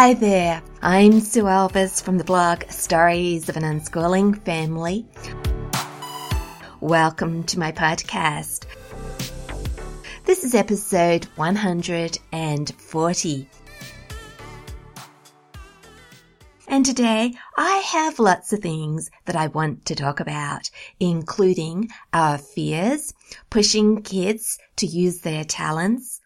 Hi there, I'm Sue Elvis from the blog Stories of an Unschooling Family. Welcome to my podcast. This is episode 140. And today I have lots of things that I want to talk about, including our fears, pushing kids to use their talents,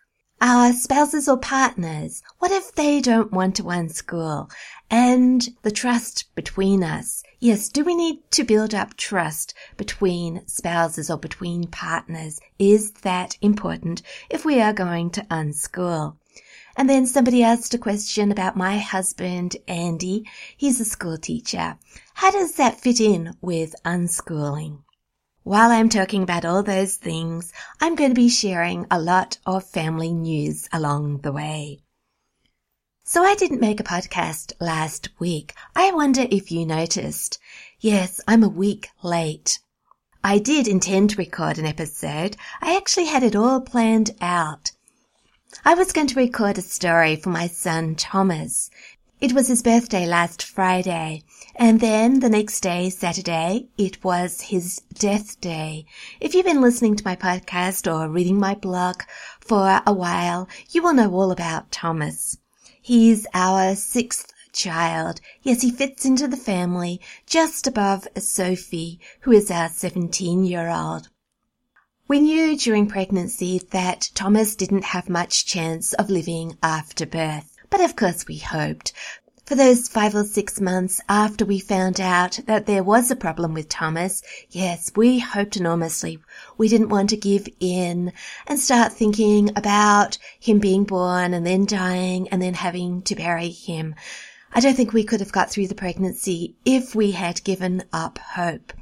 our spouses or partners. What if they don't want to unschool? And the trust between us. Yes, do we need to build up trust between spouses or between partners? Is that important if we are going to unschool? And then somebody asked a question about my husband, Andy. He's a school teacher. How does that fit in with unschooling? While I'm talking about all those things, I'm going to be sharing a lot of family news along the way. So I didn't make a podcast last week. I wonder if you noticed. Yes, I'm a week late. I did intend to record an episode. I actually had it all planned out. I was going to record a story for my son Thomas. It was his birthday last Friday, and then the next day, Saturday, it was his death day. If you've been listening to my podcast or reading my blog for a while, you will know all about Thomas. He's our sixth child. Yes, he fits into the family just above Sophie, who is our 17 year old. We knew during pregnancy that Thomas didn't have much chance of living after birth. But of course we hoped. For those five or six months after we found out that there was a problem with Thomas, yes, we hoped enormously. We didn't want to give in and start thinking about him being born and then dying and then having to bury him. I don't think we could have got through the pregnancy if we had given up hope.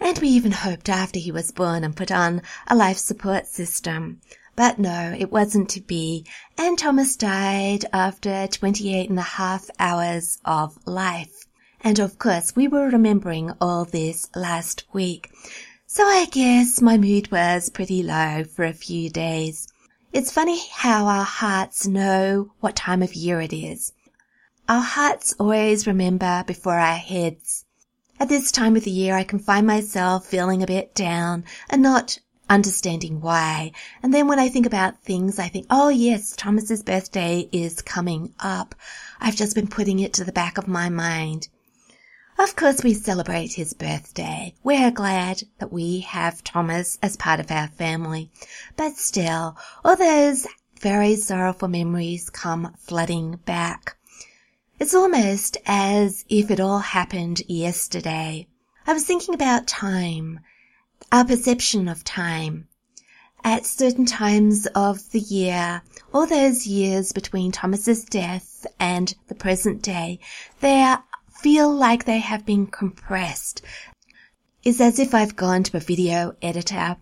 And we even hoped after he was born and put on a life support system. But no, it wasn't to be, and Thomas died after 28 and a half hours of life. And of course, we were remembering all this last week. So I guess my mood was pretty low for a few days. It's funny how our hearts know what time of year it is. Our hearts always remember before our heads. At this time of the year, I can find myself feeling a bit down and not understanding why. And then when I think about things, I think, oh yes, Thomas's birthday is coming up. I've just been putting it to the back of my mind. Of course, we celebrate his birthday. We're glad that we have Thomas as part of our family. But still, all those very sorrowful memories come flooding back. It's almost as if it all happened yesterday. I was thinking about time our perception of time. At certain times of the year, all those years between Thomas's death and the present day, they feel like they have been compressed. It's as if I've gone to a video editor,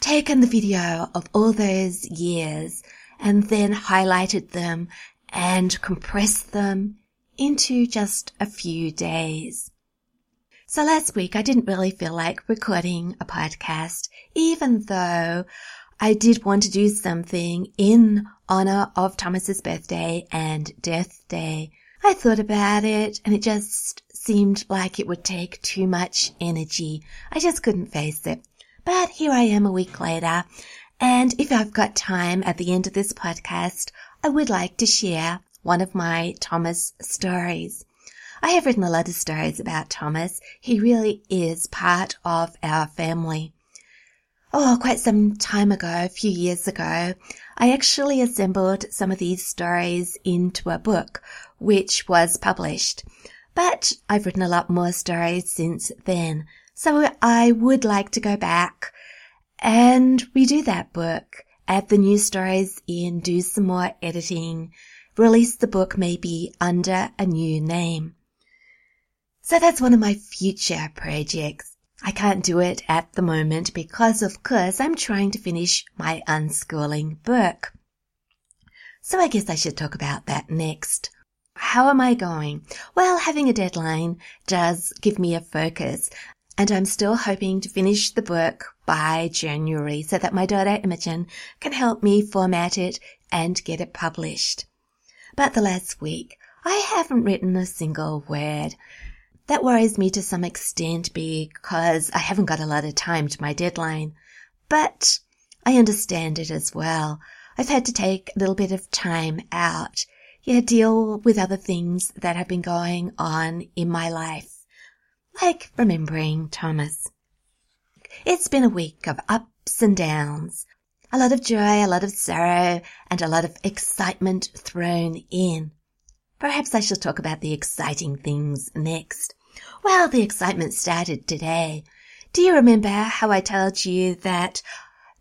taken the video of all those years, and then highlighted them and compressed them into just a few days. So last week I didn't really feel like recording a podcast, even though I did want to do something in honor of Thomas's birthday and death day. I thought about it and it just seemed like it would take too much energy. I just couldn't face it. But here I am a week later. And if I've got time at the end of this podcast, I would like to share one of my Thomas stories. I have written a lot of stories about Thomas. He really is part of our family. Oh, quite some time ago, a few years ago, I actually assembled some of these stories into a book, which was published. But I've written a lot more stories since then. So I would like to go back and redo that book, add the new stories in, do some more editing, release the book maybe under a new name. So that's one of my future projects. I can't do it at the moment because of course I'm trying to finish my unschooling book. So I guess I should talk about that next. How am I going? Well, having a deadline does give me a focus and I'm still hoping to finish the book by January so that my daughter Imogen can help me format it and get it published. But the last week I haven't written a single word. That worries me to some extent because I haven't got a lot of time to my deadline. But I understand it as well. I've had to take a little bit of time out. Yeah, deal with other things that have been going on in my life. Like remembering Thomas. It's been a week of ups and downs. A lot of joy, a lot of sorrow, and a lot of excitement thrown in. Perhaps I shall talk about the exciting things next. Well, the excitement started today. Do you remember how I told you that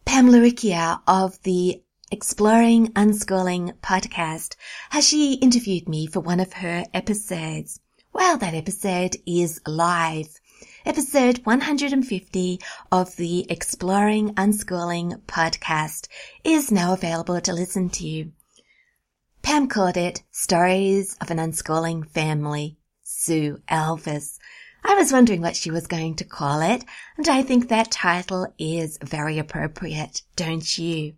Pamela Laricchia of the Exploring Unschooling podcast, how she interviewed me for one of her episodes? Well, that episode is live. Episode 150 of the Exploring Unschooling podcast is now available to listen to. Pam called it Stories of an Unschooling Family, Sue Elvis. I was wondering what she was going to call it, and I think that title is very appropriate, don't you?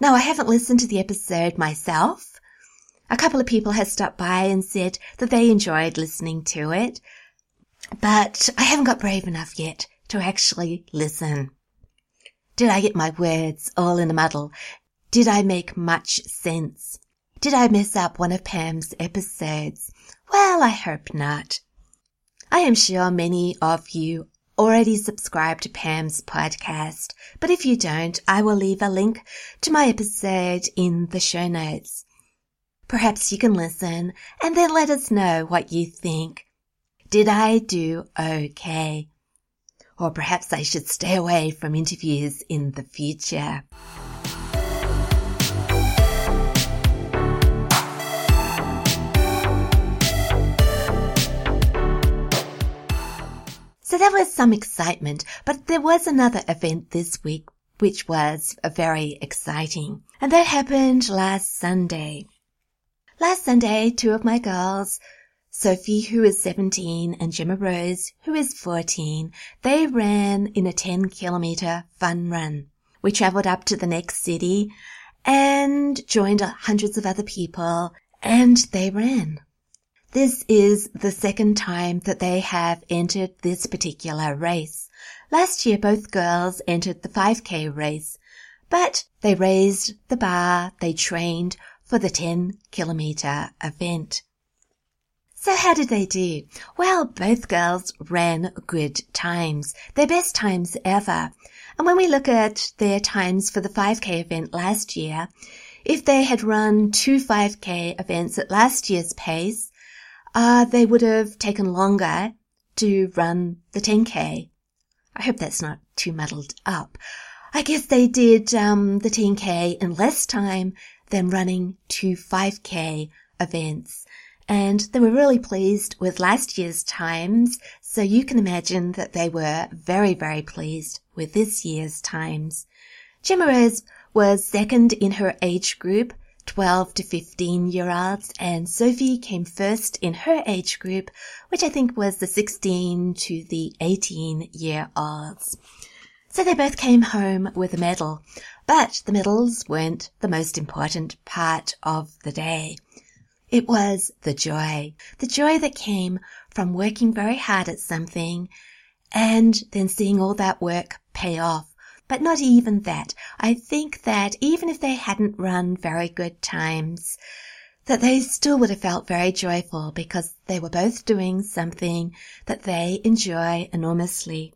Now, I haven't listened to the episode myself. A couple of people have stopped by and said that they enjoyed listening to it, but I haven't got brave enough yet to actually listen. Did I get my words all in a muddle? Did I make much sense? Did I mess up one of Pam's episodes? Well, I hope not. I am sure many of you already subscribe to Pam's podcast, but if you don't, I will leave a link to my episode in the show notes. Perhaps you can listen and then let us know what you think. Did I do okay? Or perhaps I should stay away from interviews in the future. So there was some excitement, but there was another event this week which was very exciting. And that happened last Sunday. Last Sunday, two of my girls, Sophie, who is 17, and Gemma Rose, who is 14, they ran in a 10 kilometer fun run. We traveled up to the next city and joined hundreds of other people and they ran. This is the second time that they have entered this particular race. Last year, both girls entered the 5K race, but they raised the bar, they trained for the 10 kilometer event. So how did they do? Well, both girls ran good times, their best times ever. And when we look at their times for the 5K event last year, if they had run two 5K events at last year's pace, uh, they would have taken longer to run the 10K. I hope that's not too muddled up. I guess they did um, the 10K in less time than running two 5K events. And they were really pleased with last year's times, so you can imagine that they were very, very pleased with this year's times. Gemma Rose was second in her age group 12 to 15 year olds and Sophie came first in her age group, which I think was the 16 to the 18 year olds. So they both came home with a medal, but the medals weren't the most important part of the day. It was the joy, the joy that came from working very hard at something and then seeing all that work pay off but not even that. I think that even if they hadn't run very good times, that they still would have felt very joyful because they were both doing something that they enjoy enormously.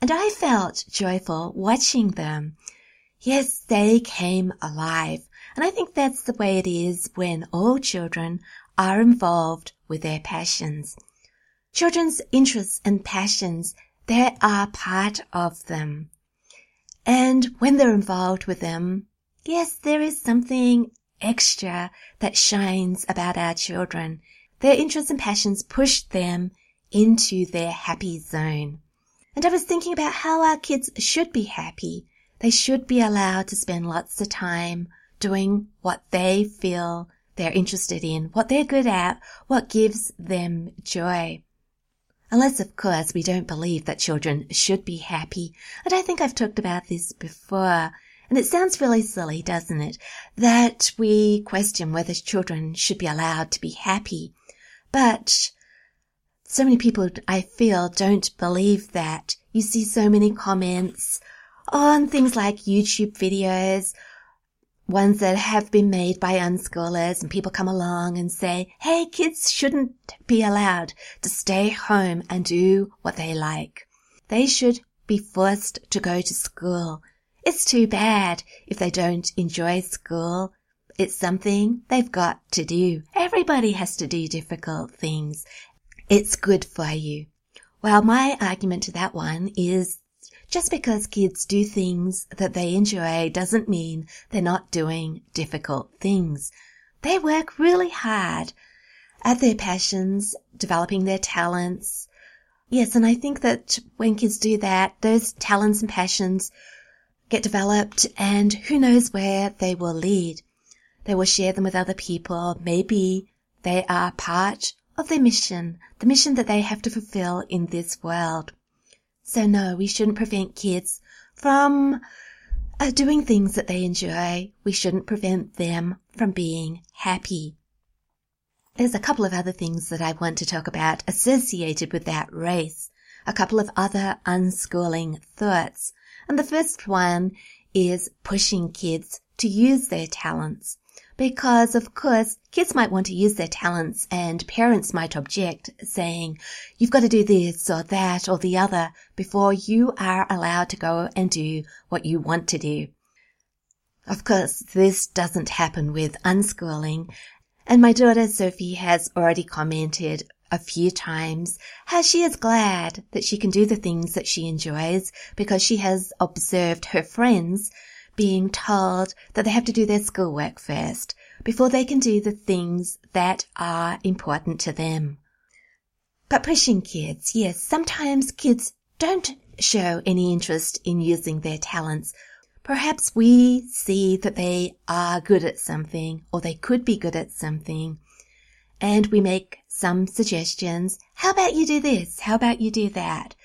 And I felt joyful watching them. Yes, they came alive. And I think that's the way it is when all children are involved with their passions. Children's interests and passions, they are part of them. And when they're involved with them, yes, there is something extra that shines about our children. Their interests and passions push them into their happy zone. And I was thinking about how our kids should be happy. They should be allowed to spend lots of time doing what they feel they're interested in, what they're good at, what gives them joy. Unless, of course, we don't believe that children should be happy. And I think I've talked about this before. And it sounds really silly, doesn't it? That we question whether children should be allowed to be happy. But so many people, I feel, don't believe that. You see so many comments on things like YouTube videos, ones that have been made by unschoolers and people come along and say, hey, kids shouldn't be allowed to stay home and do what they like. They should be forced to go to school. It's too bad if they don't enjoy school. It's something they've got to do. Everybody has to do difficult things. It's good for you. Well, my argument to that one is just because kids do things that they enjoy doesn't mean they're not doing difficult things. They work really hard at their passions, developing their talents. Yes, and I think that when kids do that, those talents and passions get developed and who knows where they will lead. They will share them with other people. Maybe they are part of their mission, the mission that they have to fulfill in this world. So no, we shouldn't prevent kids from uh, doing things that they enjoy. We shouldn't prevent them from being happy. There's a couple of other things that I want to talk about associated with that race. A couple of other unschooling thoughts. And the first one is pushing kids to use their talents because of course kids might want to use their talents and parents might object saying you've got to do this or that or the other before you are allowed to go and do what you want to do. Of course, this doesn't happen with unschooling and my daughter Sophie has already commented a few times how she is glad that she can do the things that she enjoys because she has observed her friends being told that they have to do their schoolwork first before they can do the things that are important to them. But pushing kids, yes, sometimes kids don't show any interest in using their talents. Perhaps we see that they are good at something or they could be good at something and we make some suggestions. How about you do this? How about you do that?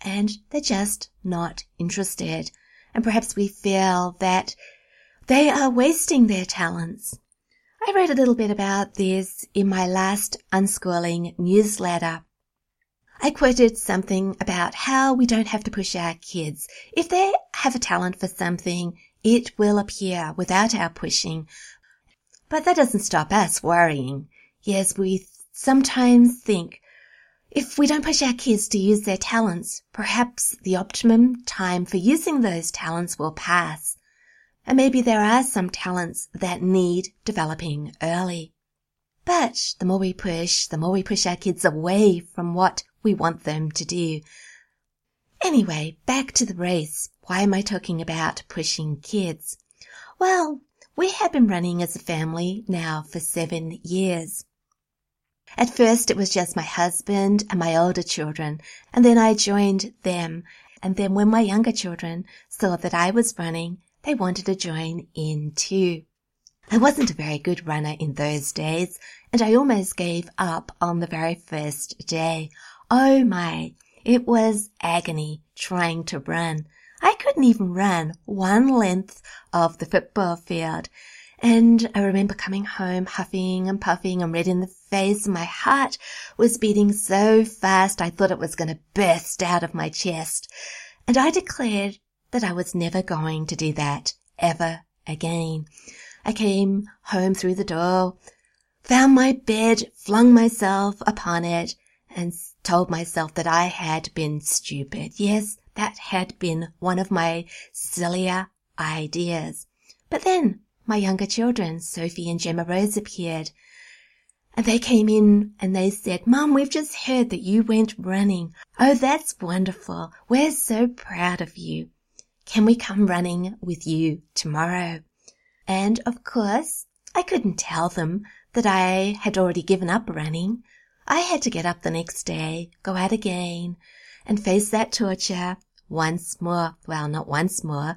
And they're just not interested and perhaps we feel that they are wasting their talents. I wrote a little bit about this in my last unschooling newsletter. I quoted something about how we don't have to push our kids. If they have a talent for something, it will appear without our pushing. But that doesn't stop us worrying. Yes, we sometimes think if we don't push our kids to use their talents, perhaps the optimum time for using those talents will pass. And maybe there are some talents that need developing early. But the more we push, the more we push our kids away from what we want them to do. Anyway, back to the race. Why am I talking about pushing kids? Well, we have been running as a family now for seven years. At first it was just my husband and my older children, and then I joined them. And then when my younger children saw that I was running, they wanted to join in too. I wasn't a very good runner in those days, and I almost gave up on the very first day. Oh my, it was agony trying to run. I couldn't even run one length of the football field. And I remember coming home huffing and puffing and red in the face. My heart was beating so fast I thought it was going to burst out of my chest. And I declared that I was never going to do that ever again. I came home through the door, found my bed, flung myself upon it, and told myself that I had been stupid. Yes, that had been one of my sillier ideas. But then my younger children, Sophie and Gemma Rose, appeared. And they came in and they said, Mum, we've just heard that you went running. Oh, that's wonderful. We're so proud of you. Can we come running with you tomorrow? And of course, I couldn't tell them that I had already given up running. I had to get up the next day, go out again, and face that torture once more. Well, not once more,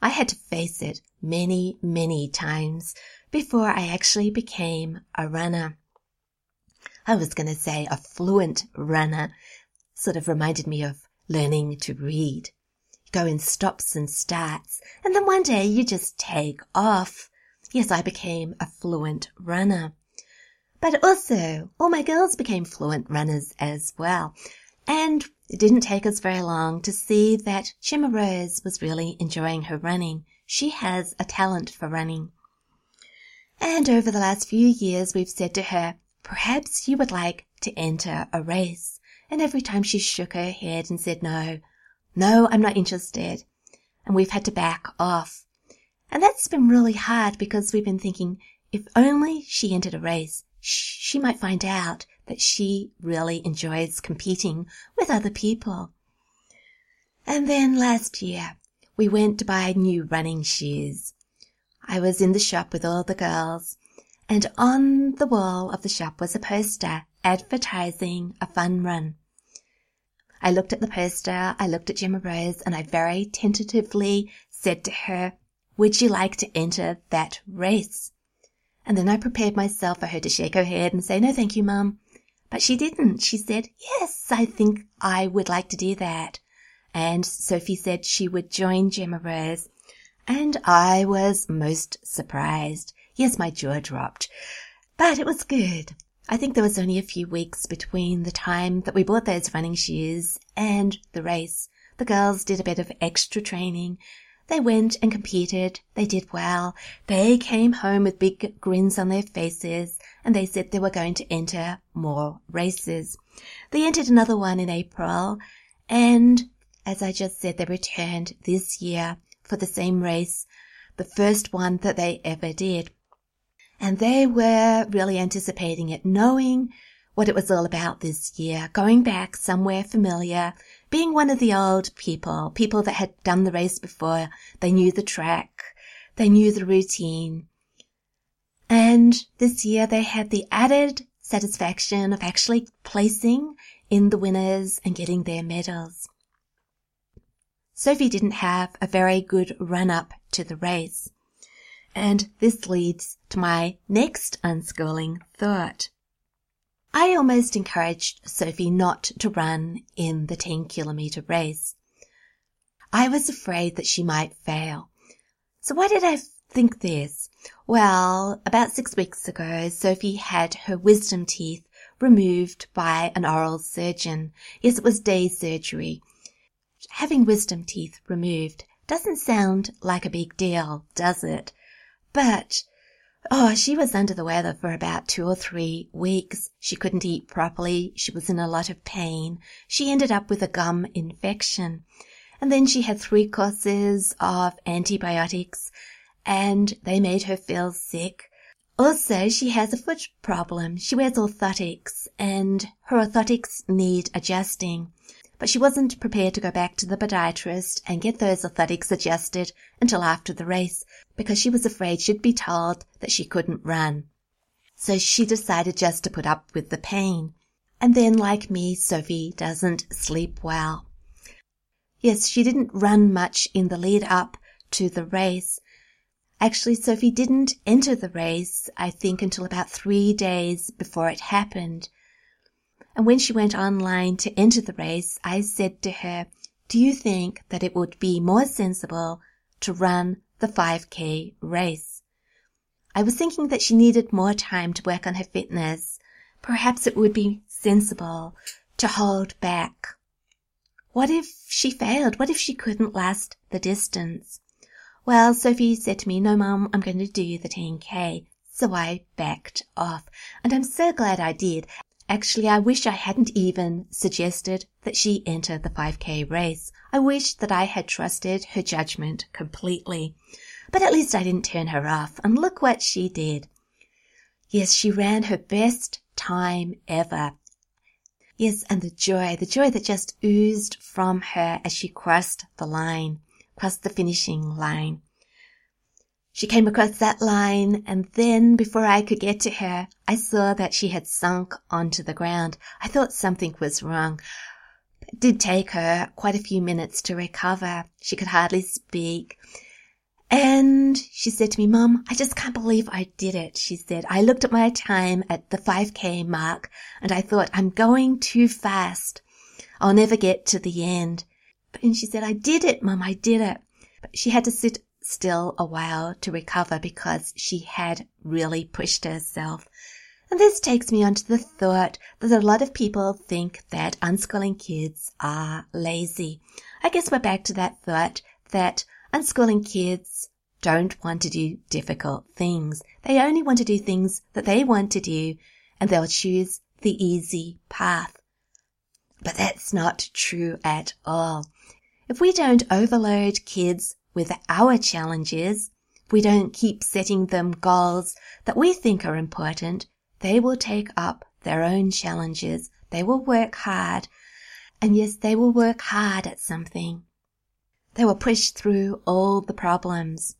I had to face it many, many times before I actually became a runner. I was going to say a fluent runner, sort of reminded me of learning to read. You go in stops and starts, and then one day you just take off. Yes, I became a fluent runner. But also, all my girls became fluent runners as well. And it didn't take us very long to see that Gemma Rose was really enjoying her running. She has a talent for running. And over the last few years, we've said to her, perhaps you would like to enter a race. And every time she shook her head and said, no, no, I'm not interested. And we've had to back off. And that's been really hard because we've been thinking, if only she entered a race, she might find out that she really enjoys competing with other people. And then last year, we went to buy new running shoes. I was in the shop with all the girls, and on the wall of the shop was a poster advertising a fun run. I looked at the poster, I looked at Gemma Rose, and I very tentatively said to her, Would you like to enter that race? And then I prepared myself for her to shake her head and say, No, thank you, Mum. But she didn't. She said, Yes, I think I would like to do that. And Sophie said she would join Gemma Rose. And I was most surprised. Yes, my jaw dropped. But it was good. I think there was only a few weeks between the time that we bought those running shoes and the race. The girls did a bit of extra training. They went and competed. They did well. They came home with big grins on their faces and they said they were going to enter more races. They entered another one in April and as I just said, they returned this year for the same race, the first one that they ever did. And they were really anticipating it, knowing what it was all about this year, going back somewhere familiar, being one of the old people, people that had done the race before. They knew the track. They knew the routine. And this year they had the added satisfaction of actually placing in the winners and getting their medals. Sophie didn't have a very good run up to the race. And this leads to my next unschooling thought. I almost encouraged Sophie not to run in the 10 kilometre race. I was afraid that she might fail. So why did I think this? Well, about six weeks ago, Sophie had her wisdom teeth removed by an oral surgeon. Yes, it was day surgery. Having wisdom teeth removed doesn't sound like a big deal, does it? But, oh, she was under the weather for about two or three weeks. She couldn't eat properly. She was in a lot of pain. She ended up with a gum infection. And then she had three courses of antibiotics and they made her feel sick. Also, she has a foot problem. She wears orthotics and her orthotics need adjusting but she wasn't prepared to go back to the podiatrist and get those orthotics adjusted until after the race because she was afraid she'd be told that she couldn't run. So she decided just to put up with the pain. And then, like me, Sophie doesn't sleep well. Yes, she didn't run much in the lead up to the race. Actually, Sophie didn't enter the race, I think, until about three days before it happened. And when she went online to enter the race, I said to her, do you think that it would be more sensible to run the 5k race? I was thinking that she needed more time to work on her fitness. Perhaps it would be sensible to hold back. What if she failed? What if she couldn't last the distance? Well, Sophie said to me, no, mum, I'm going to do the 10k. So I backed off. And I'm so glad I did. Actually, I wish I hadn't even suggested that she enter the 5k race. I wish that I had trusted her judgment completely. But at least I didn't turn her off, and look what she did. Yes, she ran her best time ever. Yes, and the joy, the joy that just oozed from her as she crossed the line, crossed the finishing line. She came across that line, and then before I could get to her, I saw that she had sunk onto the ground. I thought something was wrong. It did take her quite a few minutes to recover. She could hardly speak. And she said to me, Mum, I just can't believe I did it. She said, I looked at my time at the 5k mark and I thought, I'm going too fast. I'll never get to the end. And she said, I did it, Mum, I did it. But she had to sit still a while to recover because she had really pushed herself. And this takes me on to the thought that a lot of people think that unschooling kids are lazy. I guess we're back to that thought that unschooling kids don't want to do difficult things. They only want to do things that they want to do and they'll choose the easy path. But that's not true at all. If we don't overload kids with our challenges, we don't keep setting them goals that we think are important, they will take up their own challenges. They will work hard. And yes, they will work hard at something. They will push through all the problems.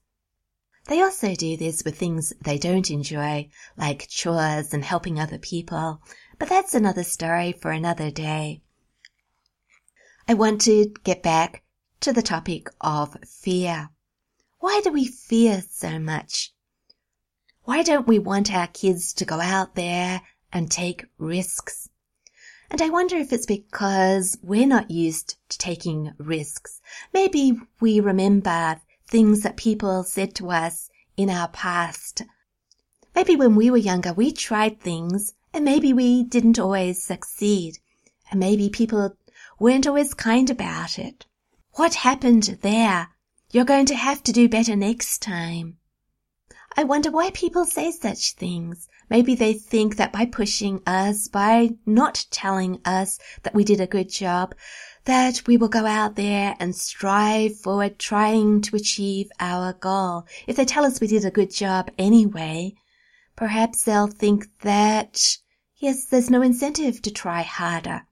They also do this with things they don't enjoy, like chores and helping other people, but that's another story for another day. I want to get back to the topic of fear. Why do we fear so much? Why don't we want our kids to go out there and take risks? And I wonder if it's because we're not used to taking risks. Maybe we remember things that people said to us in our past. Maybe when we were younger, we tried things and maybe we didn't always succeed. And maybe people weren't always kind about it. What happened there? You're going to have to do better next time. I wonder why people say such things. Maybe they think that by pushing us, by not telling us that we did a good job, that we will go out there and strive forward trying to achieve our goal. If they tell us we did a good job anyway, perhaps they'll think that, yes, there's no incentive to try harder.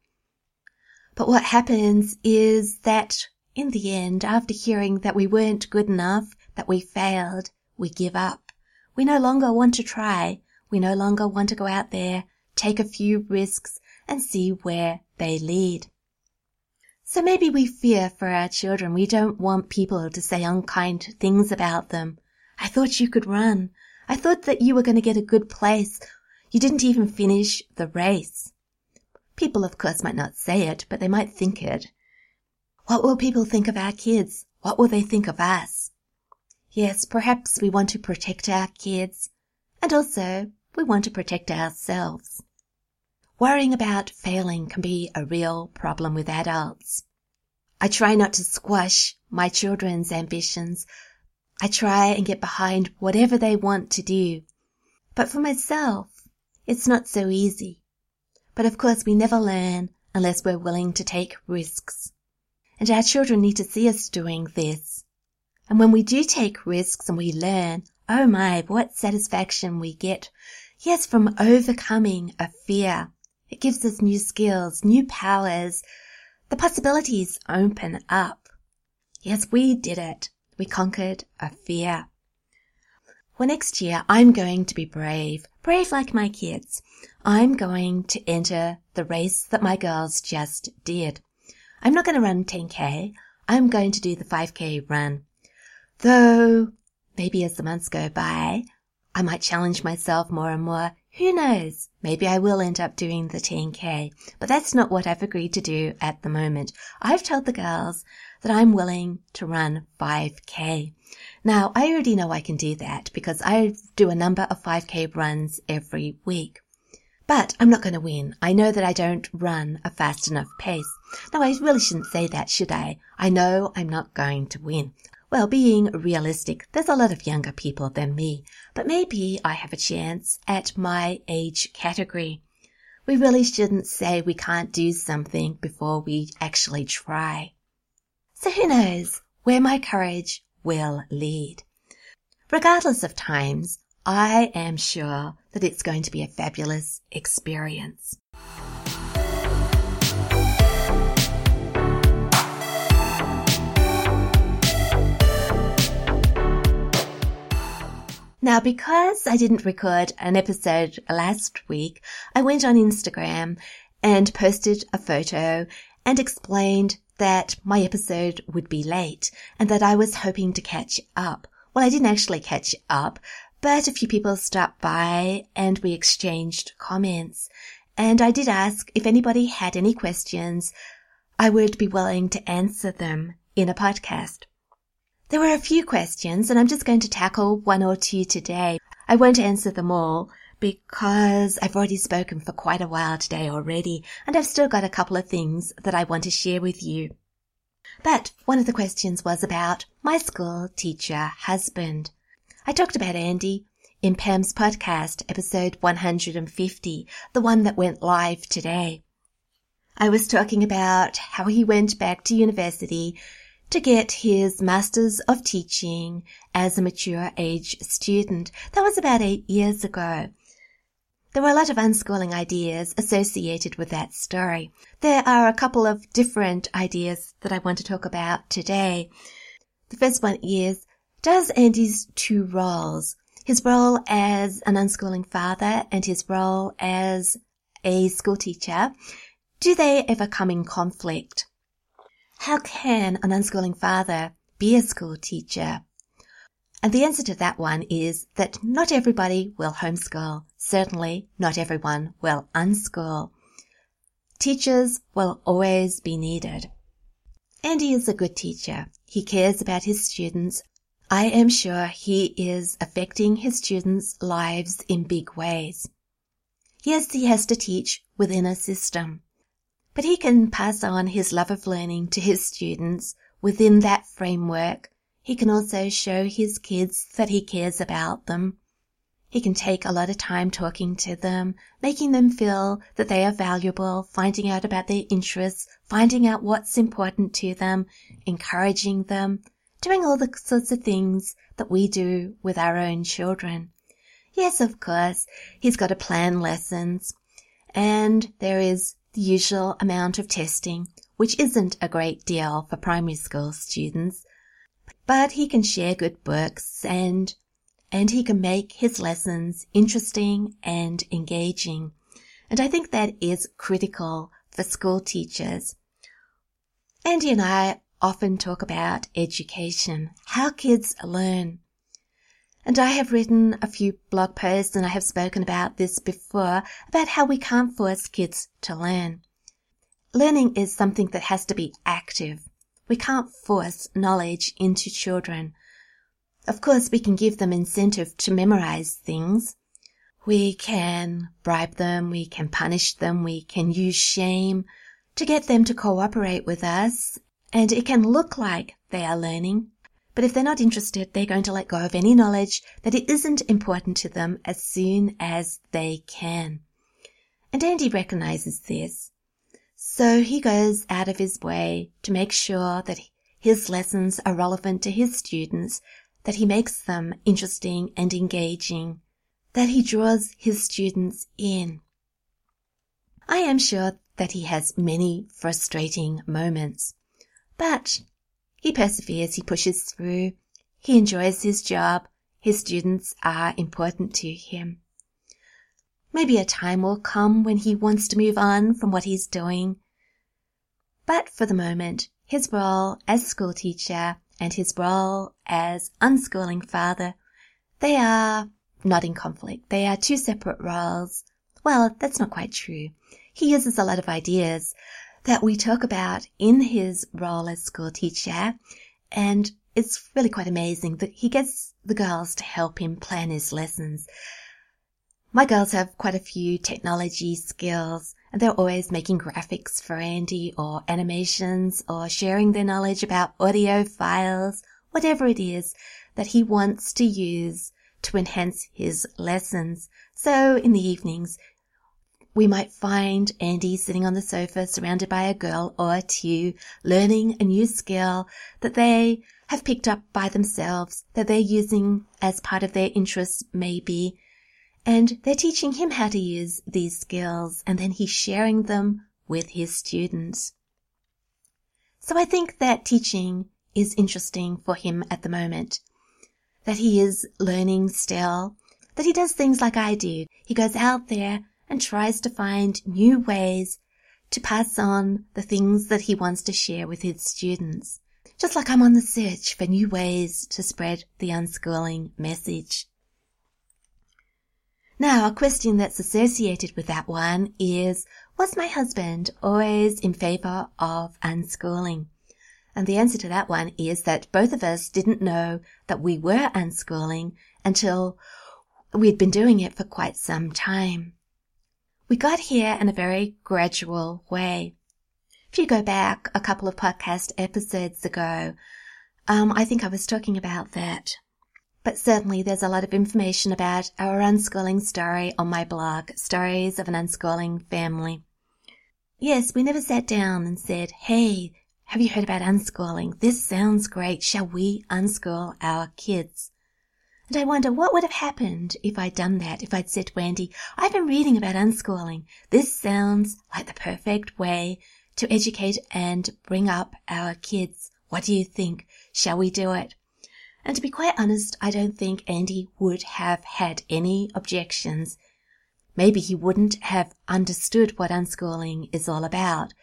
But what happens is that in the end, after hearing that we weren't good enough, that we failed, we give up. We no longer want to try. We no longer want to go out there, take a few risks, and see where they lead. So maybe we fear for our children. We don't want people to say unkind things about them. I thought you could run. I thought that you were going to get a good place. You didn't even finish the race. People, of course, might not say it, but they might think it. What will people think of our kids? What will they think of us? Yes, perhaps we want to protect our kids, and also we want to protect ourselves. Worrying about failing can be a real problem with adults. I try not to squash my children's ambitions. I try and get behind whatever they want to do. But for myself, it's not so easy. But of course we never learn unless we're willing to take risks. And our children need to see us doing this. And when we do take risks and we learn, oh my, what satisfaction we get. Yes, from overcoming a fear. It gives us new skills, new powers. The possibilities open up. Yes, we did it. We conquered a fear. Well, next year I'm going to be brave, brave like my kids. I'm going to enter the race that my girls just did. I'm not going to run 10k. I'm going to do the 5k run. Though, maybe as the months go by, I might challenge myself more and more. Who knows? Maybe I will end up doing the 10k, but that's not what I've agreed to do at the moment. I've told the girls that I'm willing to run 5k. Now, I already know I can do that because I do a number of 5k runs every week. But I'm not going to win. I know that I don't run a fast enough pace. No, I really shouldn't say that, should I? I know I'm not going to win. Well, being realistic, there's a lot of younger people than me, but maybe I have a chance at my age category. We really shouldn't say we can't do something before we actually try. So who knows where my courage will lead. Regardless of times, I am sure that it's going to be a fabulous experience. Now, because I didn't record an episode last week, I went on Instagram and posted a photo and explained that my episode would be late and that I was hoping to catch up. Well, I didn't actually catch up, but a few people stopped by and we exchanged comments. And I did ask if anybody had any questions I would be willing to answer them in a podcast. There were a few questions and I'm just going to tackle one or two today. I won't answer them all because I've already spoken for quite a while today already and I've still got a couple of things that I want to share with you. But one of the questions was about my school teacher husband. I talked about Andy in Pam's podcast, episode 150, the one that went live today. I was talking about how he went back to university to get his Masters of Teaching as a mature age student. That was about eight years ago. There were a lot of unschooling ideas associated with that story. There are a couple of different ideas that I want to talk about today. The first one is, does Andy's two roles, his role as an unschooling father and his role as a school teacher, do they ever come in conflict? How can an unschooling father be a school teacher? And the answer to that one is that not everybody will homeschool. Certainly not everyone will unschool. Teachers will always be needed. Andy is a good teacher. He cares about his students. I am sure he is affecting his students' lives in big ways. Yes, he has to teach within a system, but he can pass on his love of learning to his students within that framework he can also show his kids that he cares about them. He can take a lot of time talking to them, making them feel that they are valuable, finding out about their interests, finding out what's important to them, encouraging them, doing all the sorts of things that we do with our own children. Yes, of course, he's got to plan lessons, and there is the usual amount of testing, which isn't a great deal for primary school students, but he can share good books and and he can make his lessons interesting and engaging. And I think that is critical for school teachers. Andy and I often talk about education, how kids learn. And I have written a few blog posts and I have spoken about this before about how we can't force kids to learn. Learning is something that has to be active. We can't force knowledge into children. Of course, we can give them incentive to memorize things. We can bribe them, we can punish them, we can use shame to get them to cooperate with us, and it can look like they are learning. But if they're not interested, they're going to let go of any knowledge that it isn't important to them as soon as they can. And Andy recognizes this. So he goes out of his way to make sure that his lessons are relevant to his students, that he makes them interesting and engaging, that he draws his students in. I am sure that he has many frustrating moments, but he perseveres, he pushes through, he enjoys his job, his students are important to him. Maybe a time will come when he wants to move on from what he's doing but for the moment, his role as school teacher and his role as unschooling father, they are not in conflict. They are two separate roles. Well, that's not quite true. He uses a lot of ideas that we talk about in his role as school teacher, and it's really quite amazing that he gets the girls to help him plan his lessons. My girls have quite a few technology skills and they're always making graphics for Andy or animations or sharing their knowledge about audio files, whatever it is that he wants to use to enhance his lessons. So in the evenings, we might find Andy sitting on the sofa surrounded by a girl or two learning a new skill that they have picked up by themselves, that they're using as part of their interests maybe, and they're teaching him how to use these skills and then he's sharing them with his students. So I think that teaching is interesting for him at the moment. That he is learning still, that he does things like I do. He goes out there and tries to find new ways to pass on the things that he wants to share with his students. Just like I'm on the search for new ways to spread the unschooling message. Now, a question that's associated with that one is, Was my husband always in favor of unschooling? And the answer to that one is that both of us didn't know that we were unschooling until we'd been doing it for quite some time. We got here in a very gradual way. If you go back a couple of podcast episodes ago, um, I think I was talking about that. But certainly there's a lot of information about our unschooling story on my blog, Stories of an Unschooling Family. Yes, we never sat down and said, Hey, have you heard about unschooling? This sounds great. Shall we unschool our kids? And I wonder what would have happened if I'd done that, if I'd said to I've been reading about unschooling. This sounds like the perfect way to educate and bring up our kids. What do you think? Shall we do it? And to be quite honest, I don't think Andy would have had any objections maybe he wouldn't have understood what unschooling is all about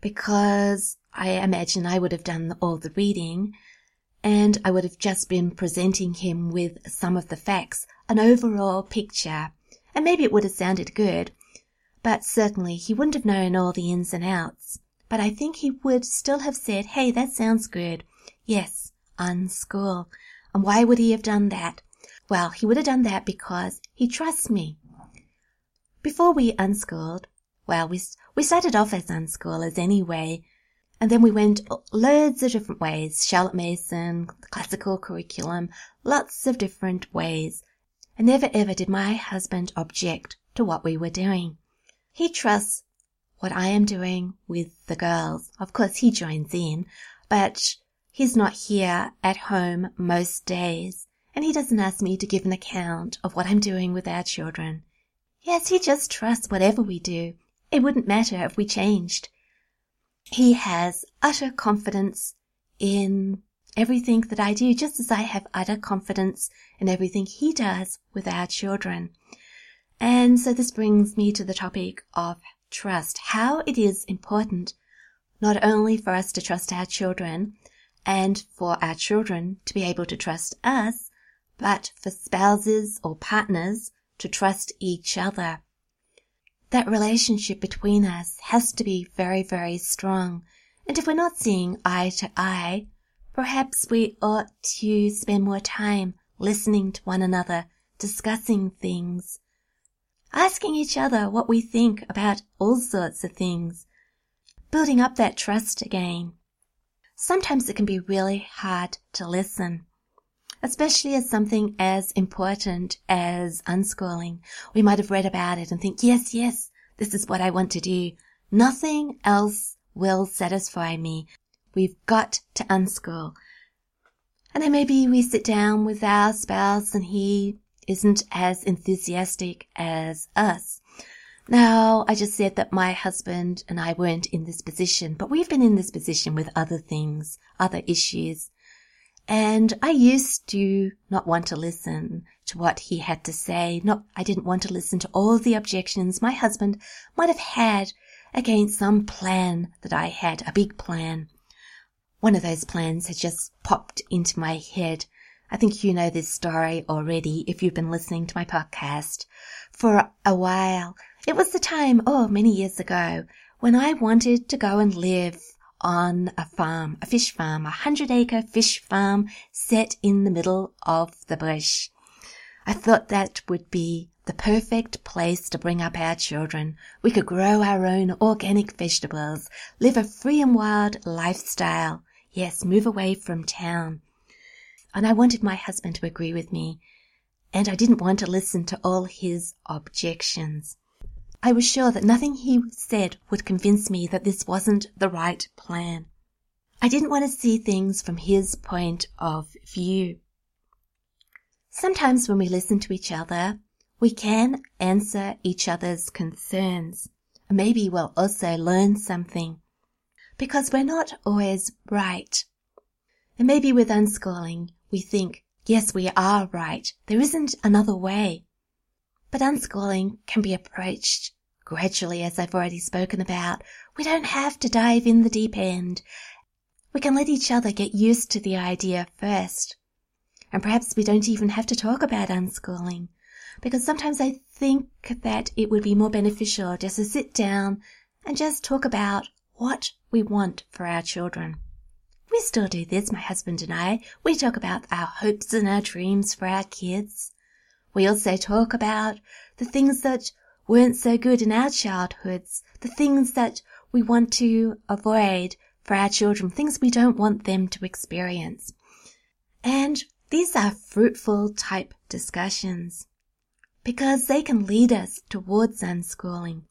because I imagine I would have done all the reading and I would have just been presenting him with some of the facts, an overall picture, and maybe it would have sounded good, but certainly he wouldn't have known all the ins and outs. But I think he would still have said, hey, that sounds good. Yes, unschool. And why would he have done that? Well, he would have done that because he trusts me. Before we unschooled, well, we, we started off as unschoolers anyway, and then we went loads of different ways. Charlotte Mason, classical curriculum, lots of different ways. And never ever did my husband object to what we were doing. He trusts what I am doing with the girls. Of course, he joins in, but he's not here at home most days, and he doesn't ask me to give an account of what I'm doing with our children. Yes, he just trusts whatever we do. It wouldn't matter if we changed. He has utter confidence in everything that I do, just as I have utter confidence in everything he does with our children. And so this brings me to the topic of trust, how it is important not only for us to trust our children and for our children to be able to trust us, but for spouses or partners to trust each other. That relationship between us has to be very, very strong. And if we're not seeing eye to eye, perhaps we ought to spend more time listening to one another, discussing things, asking each other what we think about all sorts of things, building up that trust again. Sometimes it can be really hard to listen especially as something as important as unschooling. We might have read about it and think, yes, yes, this is what I want to do. Nothing else will satisfy me. We've got to unschool. And then maybe we sit down with our spouse and he isn't as enthusiastic as us. Now, I just said that my husband and I weren't in this position, but we've been in this position with other things, other issues. And I used to not want to listen to what he had to say. Not, I didn't want to listen to all the objections my husband might have had against some plan that I had, a big plan. One of those plans had just popped into my head. I think you know this story already if you've been listening to my podcast for a while. It was the time, oh, many years ago, when I wanted to go and live on a farm, a fish farm, a hundred acre fish farm set in the middle of the bush. I thought that would be the perfect place to bring up our children. We could grow our own organic vegetables, live a free and wild lifestyle. Yes, move away from town. And I wanted my husband to agree with me, and I didn't want to listen to all his objections. I was sure that nothing he said would convince me that this wasn't the right plan. I didn't want to see things from his point of view. Sometimes when we listen to each other, we can answer each other's concerns. Maybe we'll also learn something. Because we're not always right. And maybe with unschooling, we think, yes, we are right. There isn't another way. But unschooling can be approached gradually, as I've already spoken about. We don't have to dive in the deep end. We can let each other get used to the idea first. And perhaps we don't even have to talk about unschooling. because sometimes I think that it would be more beneficial just to sit down and just talk about what we want for our children. We still do this, my husband and I. We talk about our hopes and our dreams for our kids. We also talk about the things that weren't so good in our childhoods, the things that we want to avoid for our children, things we don't want them to experience. And these are fruitful type discussions because they can lead us towards unschooling.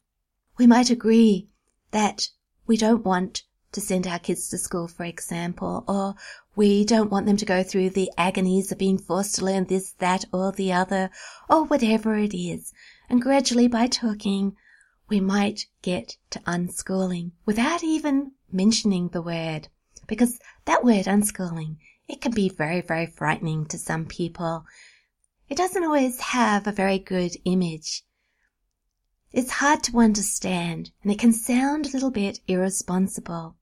We might agree that we don't want to send our kids to school, for example, or we don't want them to go through the agonies of being forced to learn this, that, or the other, or whatever it is. And gradually by talking, we might get to unschooling without even mentioning the word. Because that word unschooling, it can be very, very frightening to some people. It doesn't always have a very good image. It's hard to understand and it can sound a little bit irresponsible.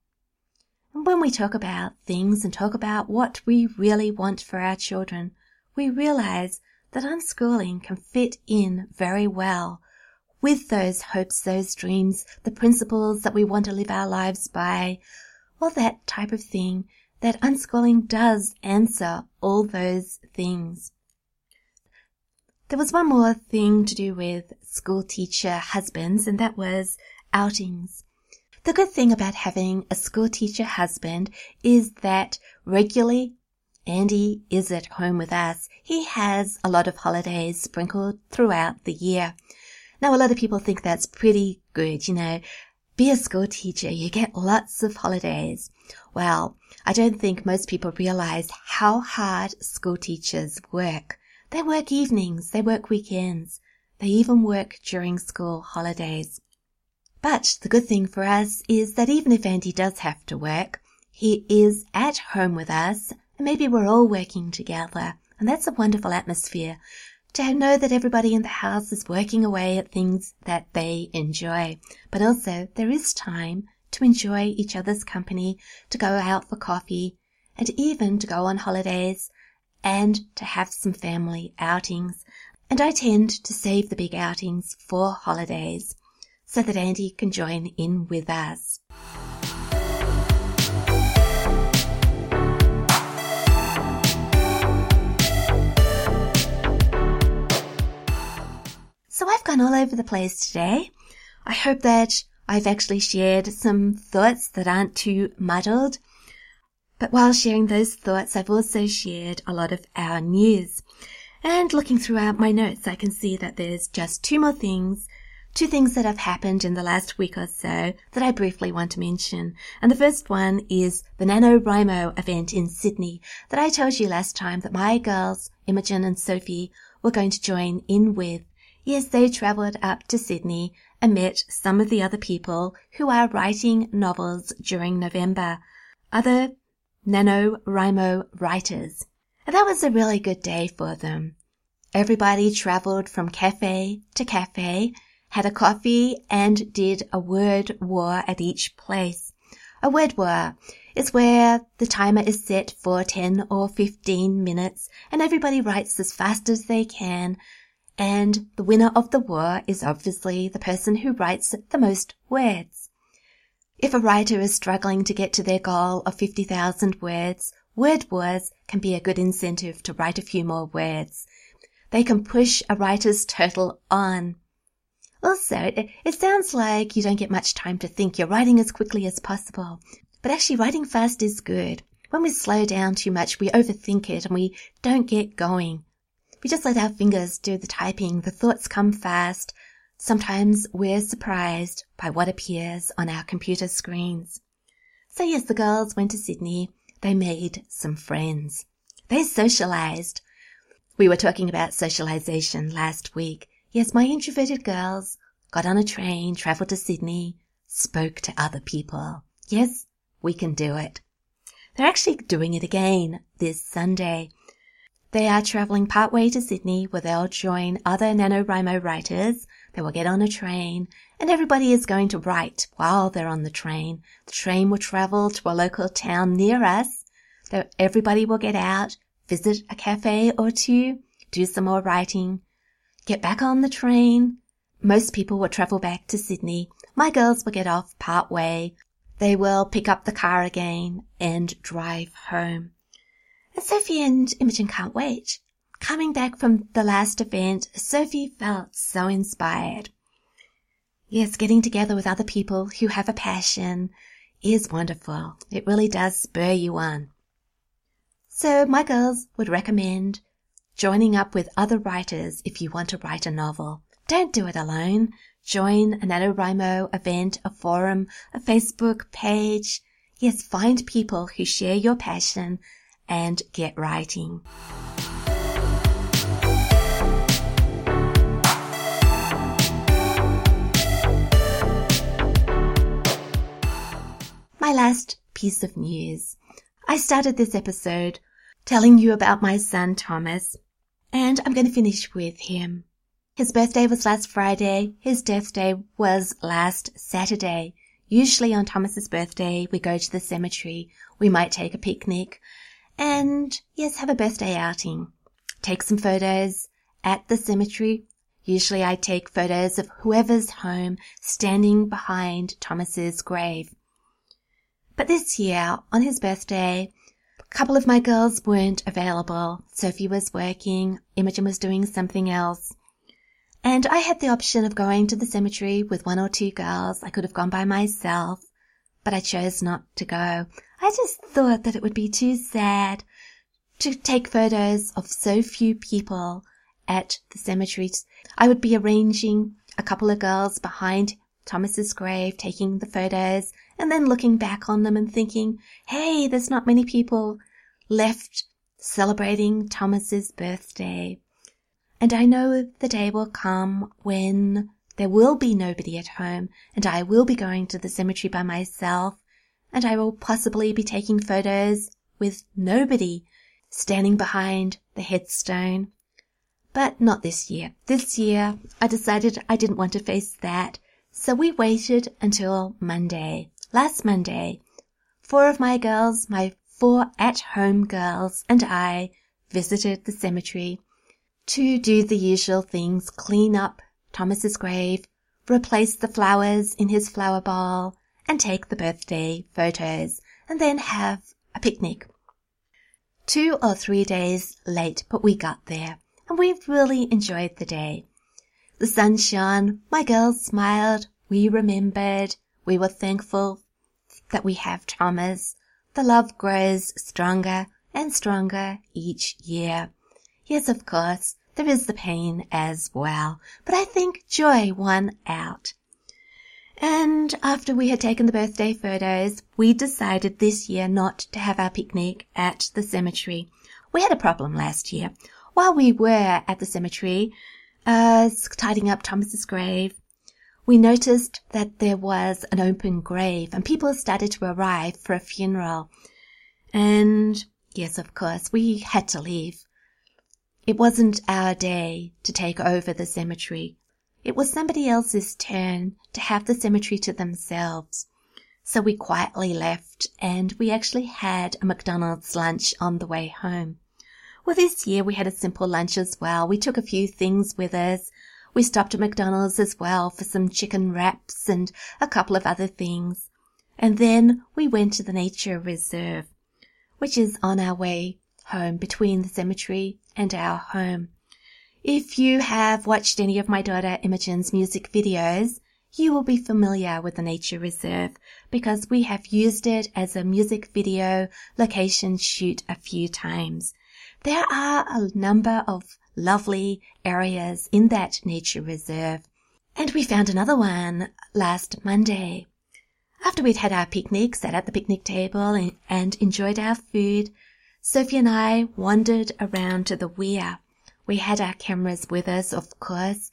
And when we talk about things and talk about what we really want for our children, we realize that unschooling can fit in very well with those hopes, those dreams, the principles that we want to live our lives by, all that type of thing, that unschooling does answer all those things. There was one more thing to do with school teacher husbands, and that was outings. The good thing about having a school teacher husband is that regularly Andy is at home with us. He has a lot of holidays sprinkled throughout the year. Now, a lot of people think that's pretty good, you know. Be a school teacher, you get lots of holidays. Well, I don't think most people realize how hard school teachers work. They work evenings, they work weekends, they even work during school holidays. But the good thing for us is that even if Andy does have to work, he is at home with us, and maybe we're all working together. And that's a wonderful atmosphere to know that everybody in the house is working away at things that they enjoy. But also, there is time to enjoy each other's company, to go out for coffee, and even to go on holidays and to have some family outings. And I tend to save the big outings for holidays so that Andy can join in with us. Gone all over the place today. I hope that I've actually shared some thoughts that aren't too muddled. But while sharing those thoughts, I've also shared a lot of our news. And looking throughout my notes, I can see that there's just two more things two things that have happened in the last week or so that I briefly want to mention. And the first one is the NaNoWriMo event in Sydney that I told you last time that my girls, Imogen and Sophie, were going to join in with. Yes, they travelled up to Sydney and met some of the other people who are writing novels during November. Other NaNoWriMo writers. And that was a really good day for them. Everybody travelled from cafe to cafe had a coffee, and did a word war at each place. A word war is where the timer is set for 10 or 15 minutes and everybody writes as fast as they can. And the winner of the war is obviously the person who writes the most words. If a writer is struggling to get to their goal of 50,000 words, word wars can be a good incentive to write a few more words. They can push a writer's total on. Also, it, it sounds like you don't get much time to think. You're writing as quickly as possible. But actually, writing fast is good. When we slow down too much, we overthink it and we don't get going. We just let our fingers do the typing. The thoughts come fast. Sometimes we're surprised by what appears on our computer screens. So yes, the girls went to Sydney. They made some friends. They socialized. We were talking about socialization last week. Yes, my introverted girls got on a train, travelled to Sydney, spoke to other people. Yes, we can do it. They're actually doing it again this Sunday. They are travelling partway to Sydney where they'll join other NaNoWriMo writers. They will get on a train and everybody is going to write while they're on the train. The train will travel to a local town near us. Everybody will get out, visit a cafe or two, do some more writing, get back on the train. Most people will travel back to Sydney. My girls will get off part way. They will pick up the car again and drive home. And Sophie and Imogen can't wait. Coming back from the last event, Sophie felt so inspired. Yes, getting together with other people who have a passion is wonderful. It really does spur you on. So my girls would recommend joining up with other writers if you want to write a novel. Don't do it alone. Join a NaNoWriMo event, a forum, a Facebook page. Yes, find people who share your passion and get writing. My last piece of news. I started this episode telling you about my son Thomas, and I'm going to finish with him. His birthday was last Friday. His death day was last Saturday. Usually on Thomas's birthday, we go to the cemetery. We might take a picnic and yes, have a birthday outing. Take some photos at the cemetery. Usually I take photos of whoever's home standing behind Thomas's grave. But this year, on his birthday, a couple of my girls weren't available. Sophie was working, Imogen was doing something else. And I had the option of going to the cemetery with one or two girls. I could have gone by myself, but I chose not to go. I just thought that it would be too sad to take photos of so few people at the cemetery. I would be arranging a couple of girls behind Thomas's grave, taking the photos, and then looking back on them and thinking, hey, there's not many people left celebrating Thomas's birthday. And I know the day will come when there will be nobody at home and I will be going to the cemetery by myself and I will possibly be taking photos with nobody standing behind the headstone. But not this year. This year I decided I didn't want to face that so we waited until Monday, last Monday. Four of my girls, my four at-home girls, and I visited the cemetery to do the usual things, clean up Thomas's grave, replace the flowers in his flower bowl, and take the birthday photos, and then have a picnic. Two or three days late, but we got there, and we really enjoyed the day. The sun shone, my girls smiled, we remembered, we were thankful that we have Thomas. The love grows stronger and stronger each year. Yes, of course, there is the pain as well, but I think joy won out. And after we had taken the birthday photos, we decided this year not to have our picnic at the cemetery. We had a problem last year. While we were at the cemetery, uh, tidying up Thomas's grave, we noticed that there was an open grave and people started to arrive for a funeral. And yes, of course, we had to leave. It wasn't our day to take over the cemetery. It was somebody else's turn to have the cemetery to themselves. So we quietly left and we actually had a McDonald's lunch on the way home. Well, this year we had a simple lunch as well. We took a few things with us. We stopped at McDonald's as well for some chicken wraps and a couple of other things. And then we went to the nature reserve, which is on our way home between the cemetery and our home. If you have watched any of my daughter Imogen's music videos, you will be familiar with the nature reserve because we have used it as a music video location shoot a few times. There are a number of lovely areas in that nature reserve. And we found another one last Monday. After we'd had our picnic, sat at the picnic table and, and enjoyed our food, Sophie and I wandered around to the weir. We had our cameras with us, of course,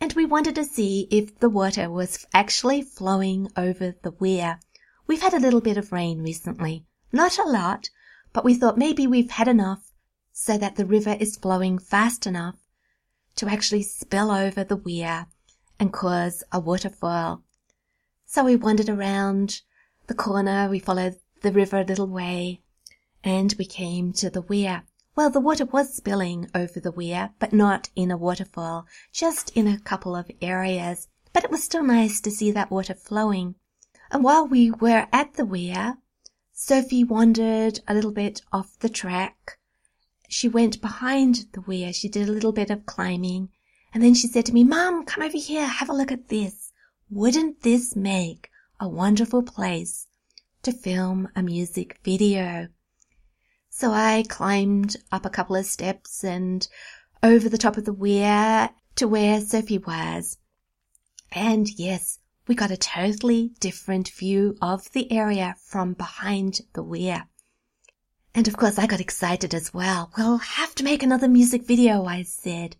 and we wanted to see if the water was actually flowing over the weir. We've had a little bit of rain recently. Not a lot, but we thought maybe we've had enough so that the river is flowing fast enough to actually spill over the weir and cause a waterfall. So we wandered around the corner, we followed the river a little way, and we came to the weir. Well, the water was spilling over the weir, but not in a waterfall, just in a couple of areas. But it was still nice to see that water flowing. And while we were at the weir, Sophie wandered a little bit off the track. She went behind the weir. She did a little bit of climbing. And then she said to me, Mum, come over here. Have a look at this. Wouldn't this make a wonderful place to film a music video? So I climbed up a couple of steps and over the top of the weir to where Sophie was. And yes, we got a totally different view of the area from behind the weir. And of course I got excited as well. We'll have to make another music video, I said.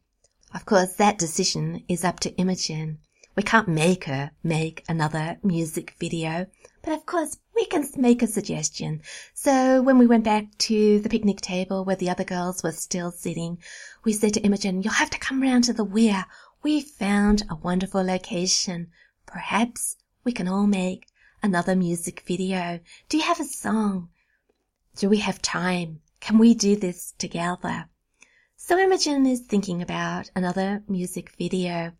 Of course that decision is up to Imogen. We can't make her make another music video, but of course we can make a suggestion. So when we went back to the picnic table where the other girls were still sitting, we said to Imogen, you'll have to come round to the weir. We've found a wonderful location. Perhaps we can all make another music video. Do you have a song? Do we have time? Can we do this together? So Imogen is thinking about another music video.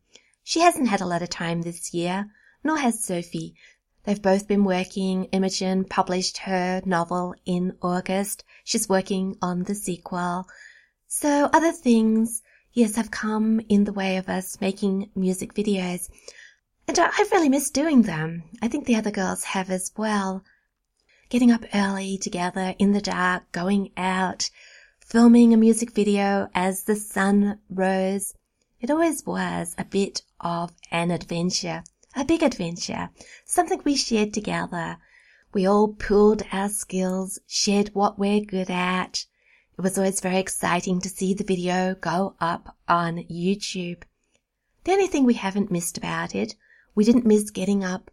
She hasn't had a lot of time this year, nor has Sophie. They've both been working. Imogen published her novel in August. She's working on the sequel. So other things, yes, have come in the way of us making music videos. And I've really missed doing them. I think the other girls have as well. Getting up early together in the dark, going out, filming a music video as the sun rose. It always was a bit of an adventure, a big adventure, something we shared together. We all pooled our skills, shared what we're good at. It was always very exciting to see the video go up on YouTube. The only thing we haven't missed about it we didn't miss getting up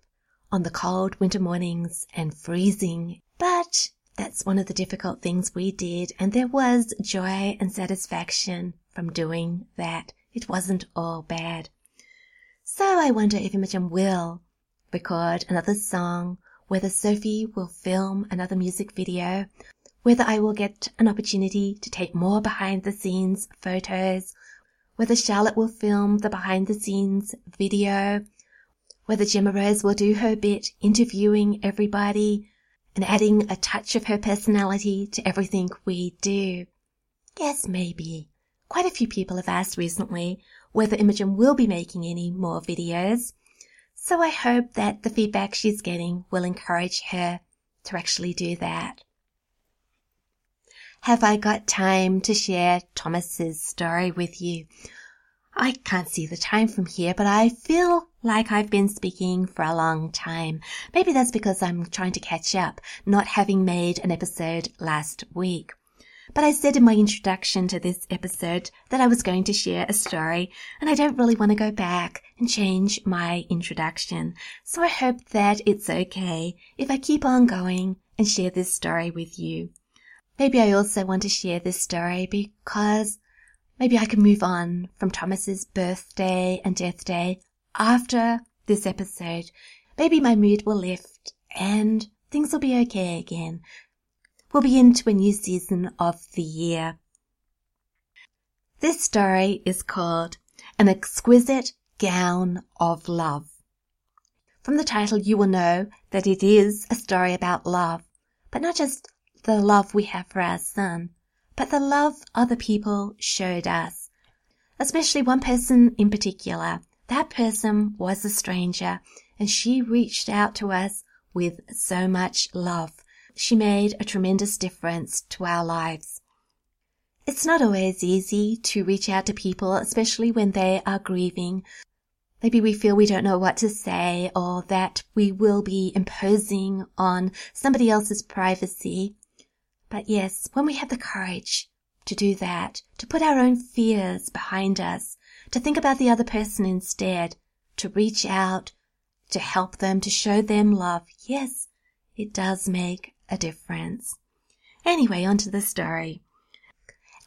on the cold winter mornings and freezing, but that's one of the difficult things we did, and there was joy and satisfaction from doing that. It wasn't all bad. So I wonder if Imogen will record another song, whether Sophie will film another music video, whether I will get an opportunity to take more behind the scenes photos, whether Charlotte will film the behind the scenes video, whether Gemma Rose will do her bit interviewing everybody and adding a touch of her personality to everything we do. Yes, maybe. Quite a few people have asked recently whether Imogen will be making any more videos. So I hope that the feedback she's getting will encourage her to actually do that. Have I got time to share Thomas's story with you? I can't see the time from here, but I feel like I've been speaking for a long time. Maybe that's because I'm trying to catch up, not having made an episode last week. But I said in my introduction to this episode that I was going to share a story, and I don't really want to go back and change my introduction. So I hope that it's okay if I keep on going and share this story with you. Maybe I also want to share this story because Maybe I can move on from Thomas's birthday and death day after this episode. Maybe my mood will lift and things will be okay again. We'll be into a new season of the year. This story is called An Exquisite Gown of Love. From the title, you will know that it is a story about love, but not just the love we have for our son, but the love other people showed us. Especially one person in particular. That person was a stranger and she reached out to us with so much love. She made a tremendous difference to our lives. It's not always easy to reach out to people, especially when they are grieving. Maybe we feel we don't know what to say or that we will be imposing on somebody else's privacy. But yes, when we have the courage to do that, to put our own fears behind us, to think about the other person instead, to reach out, to help them, to show them love, yes, it does make a difference. Anyway, on to the story.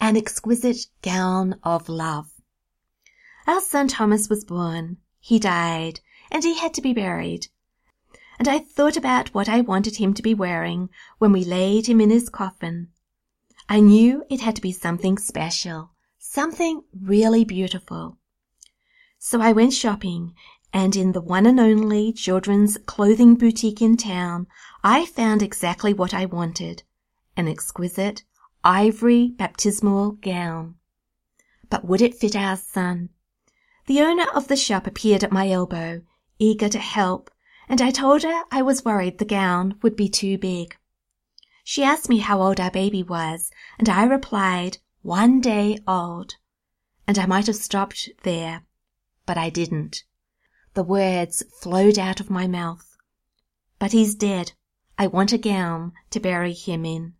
An exquisite gown of love. Our son Thomas was born. He died, and he had to be buried and I thought about what I wanted him to be wearing when we laid him in his coffin. I knew it had to be something special, something really beautiful. So I went shopping, and in the one and only children's clothing boutique in town, I found exactly what I wanted an exquisite ivory baptismal gown. But would it fit our son? The owner of the shop appeared at my elbow, eager to help, and I told her I was worried the gown would be too big. She asked me how old our baby was, and I replied, one day old. And I might have stopped there, but I didn't. The words flowed out of my mouth. But he's dead. I want a gown to bury him in.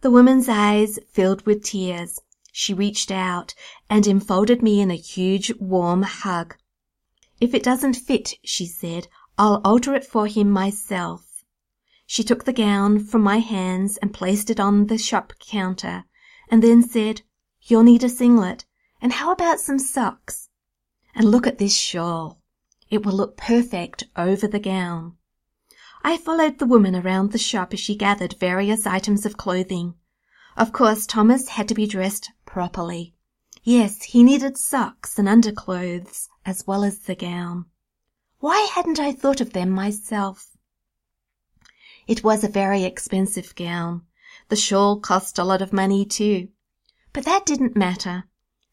The woman's eyes filled with tears. She reached out and enfolded me in a huge warm hug. If it doesn't fit, she said, I'll alter it for him myself. She took the gown from my hands and placed it on the shop counter, and then said, You'll need a singlet, and how about some socks? And look at this shawl. It will look perfect over the gown. I followed the woman around the shop as she gathered various items of clothing. Of course, Thomas had to be dressed properly. Yes, he needed socks and underclothes as well as the gown. Why hadn't I thought of them myself? It was a very expensive gown. The shawl cost a lot of money too. But that didn't matter.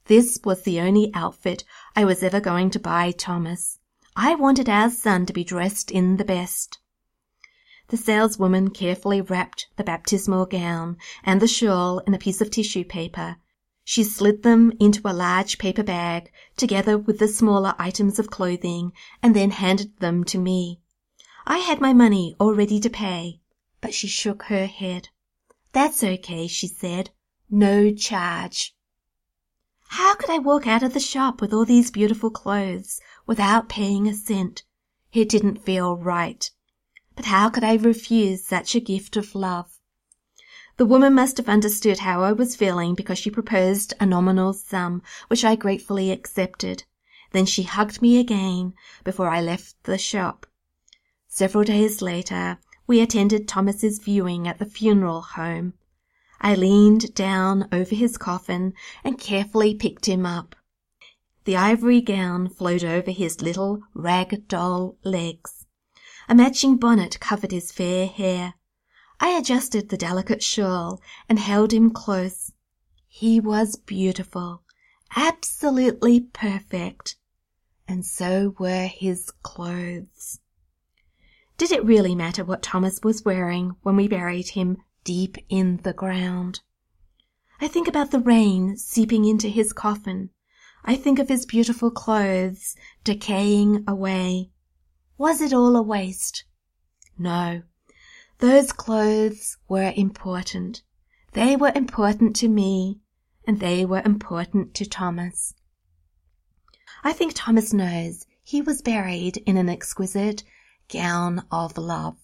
This was the only outfit I was ever going to buy Thomas. I wanted our son to be dressed in the best. The saleswoman carefully wrapped the baptismal gown and the shawl in a piece of tissue paper. She slid them into a large paper bag together with the smaller items of clothing and then handed them to me. I had my money all ready to pay, but she shook her head. That's okay, she said. No charge. How could I walk out of the shop with all these beautiful clothes without paying a cent? It didn't feel right. But how could I refuse such a gift of love? The woman must have understood how I was feeling because she proposed a nominal sum, which I gratefully accepted. Then she hugged me again before I left the shop. Several days later, we attended Thomas's viewing at the funeral home. I leaned down over his coffin and carefully picked him up. The ivory gown flowed over his little rag doll legs. A matching bonnet covered his fair hair. I adjusted the delicate shawl and held him close. He was beautiful, absolutely perfect, and so were his clothes. Did it really matter what Thomas was wearing when we buried him deep in the ground? I think about the rain seeping into his coffin. I think of his beautiful clothes decaying away. Was it all a waste? No. Those clothes were important. They were important to me, and they were important to Thomas. I think Thomas knows he was buried in an exquisite gown of love.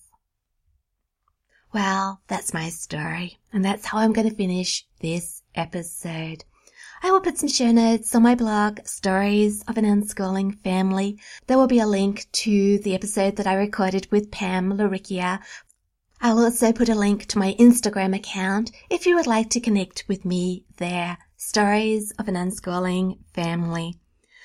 Well, that's my story, and that's how I'm going to finish this episode. I will put some show notes on my blog, Stories of an Unschooling Family. There will be a link to the episode that I recorded with Pam Laricchia. I'll also put a link to my Instagram account if you would like to connect with me there. Stories of an Unschooling Family.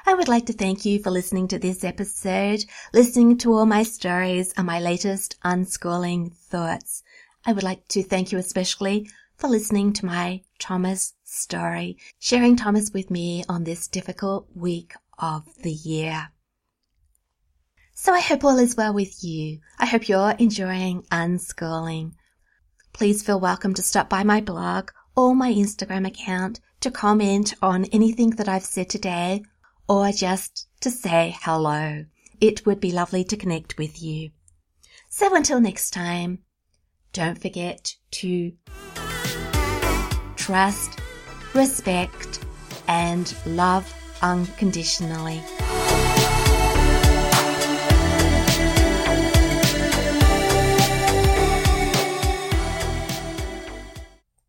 I would like to thank you for listening to this episode, listening to all my stories and my latest unschooling thoughts. I would like to thank you especially for listening to my Thomas story, sharing Thomas with me on this difficult week of the year. So I hope all is well with you. I hope you're enjoying unschooling. Please feel welcome to stop by my blog or my Instagram account to comment on anything that I've said today or just to say hello. It would be lovely to connect with you. So until next time, don't forget to trust, respect, and love unconditionally.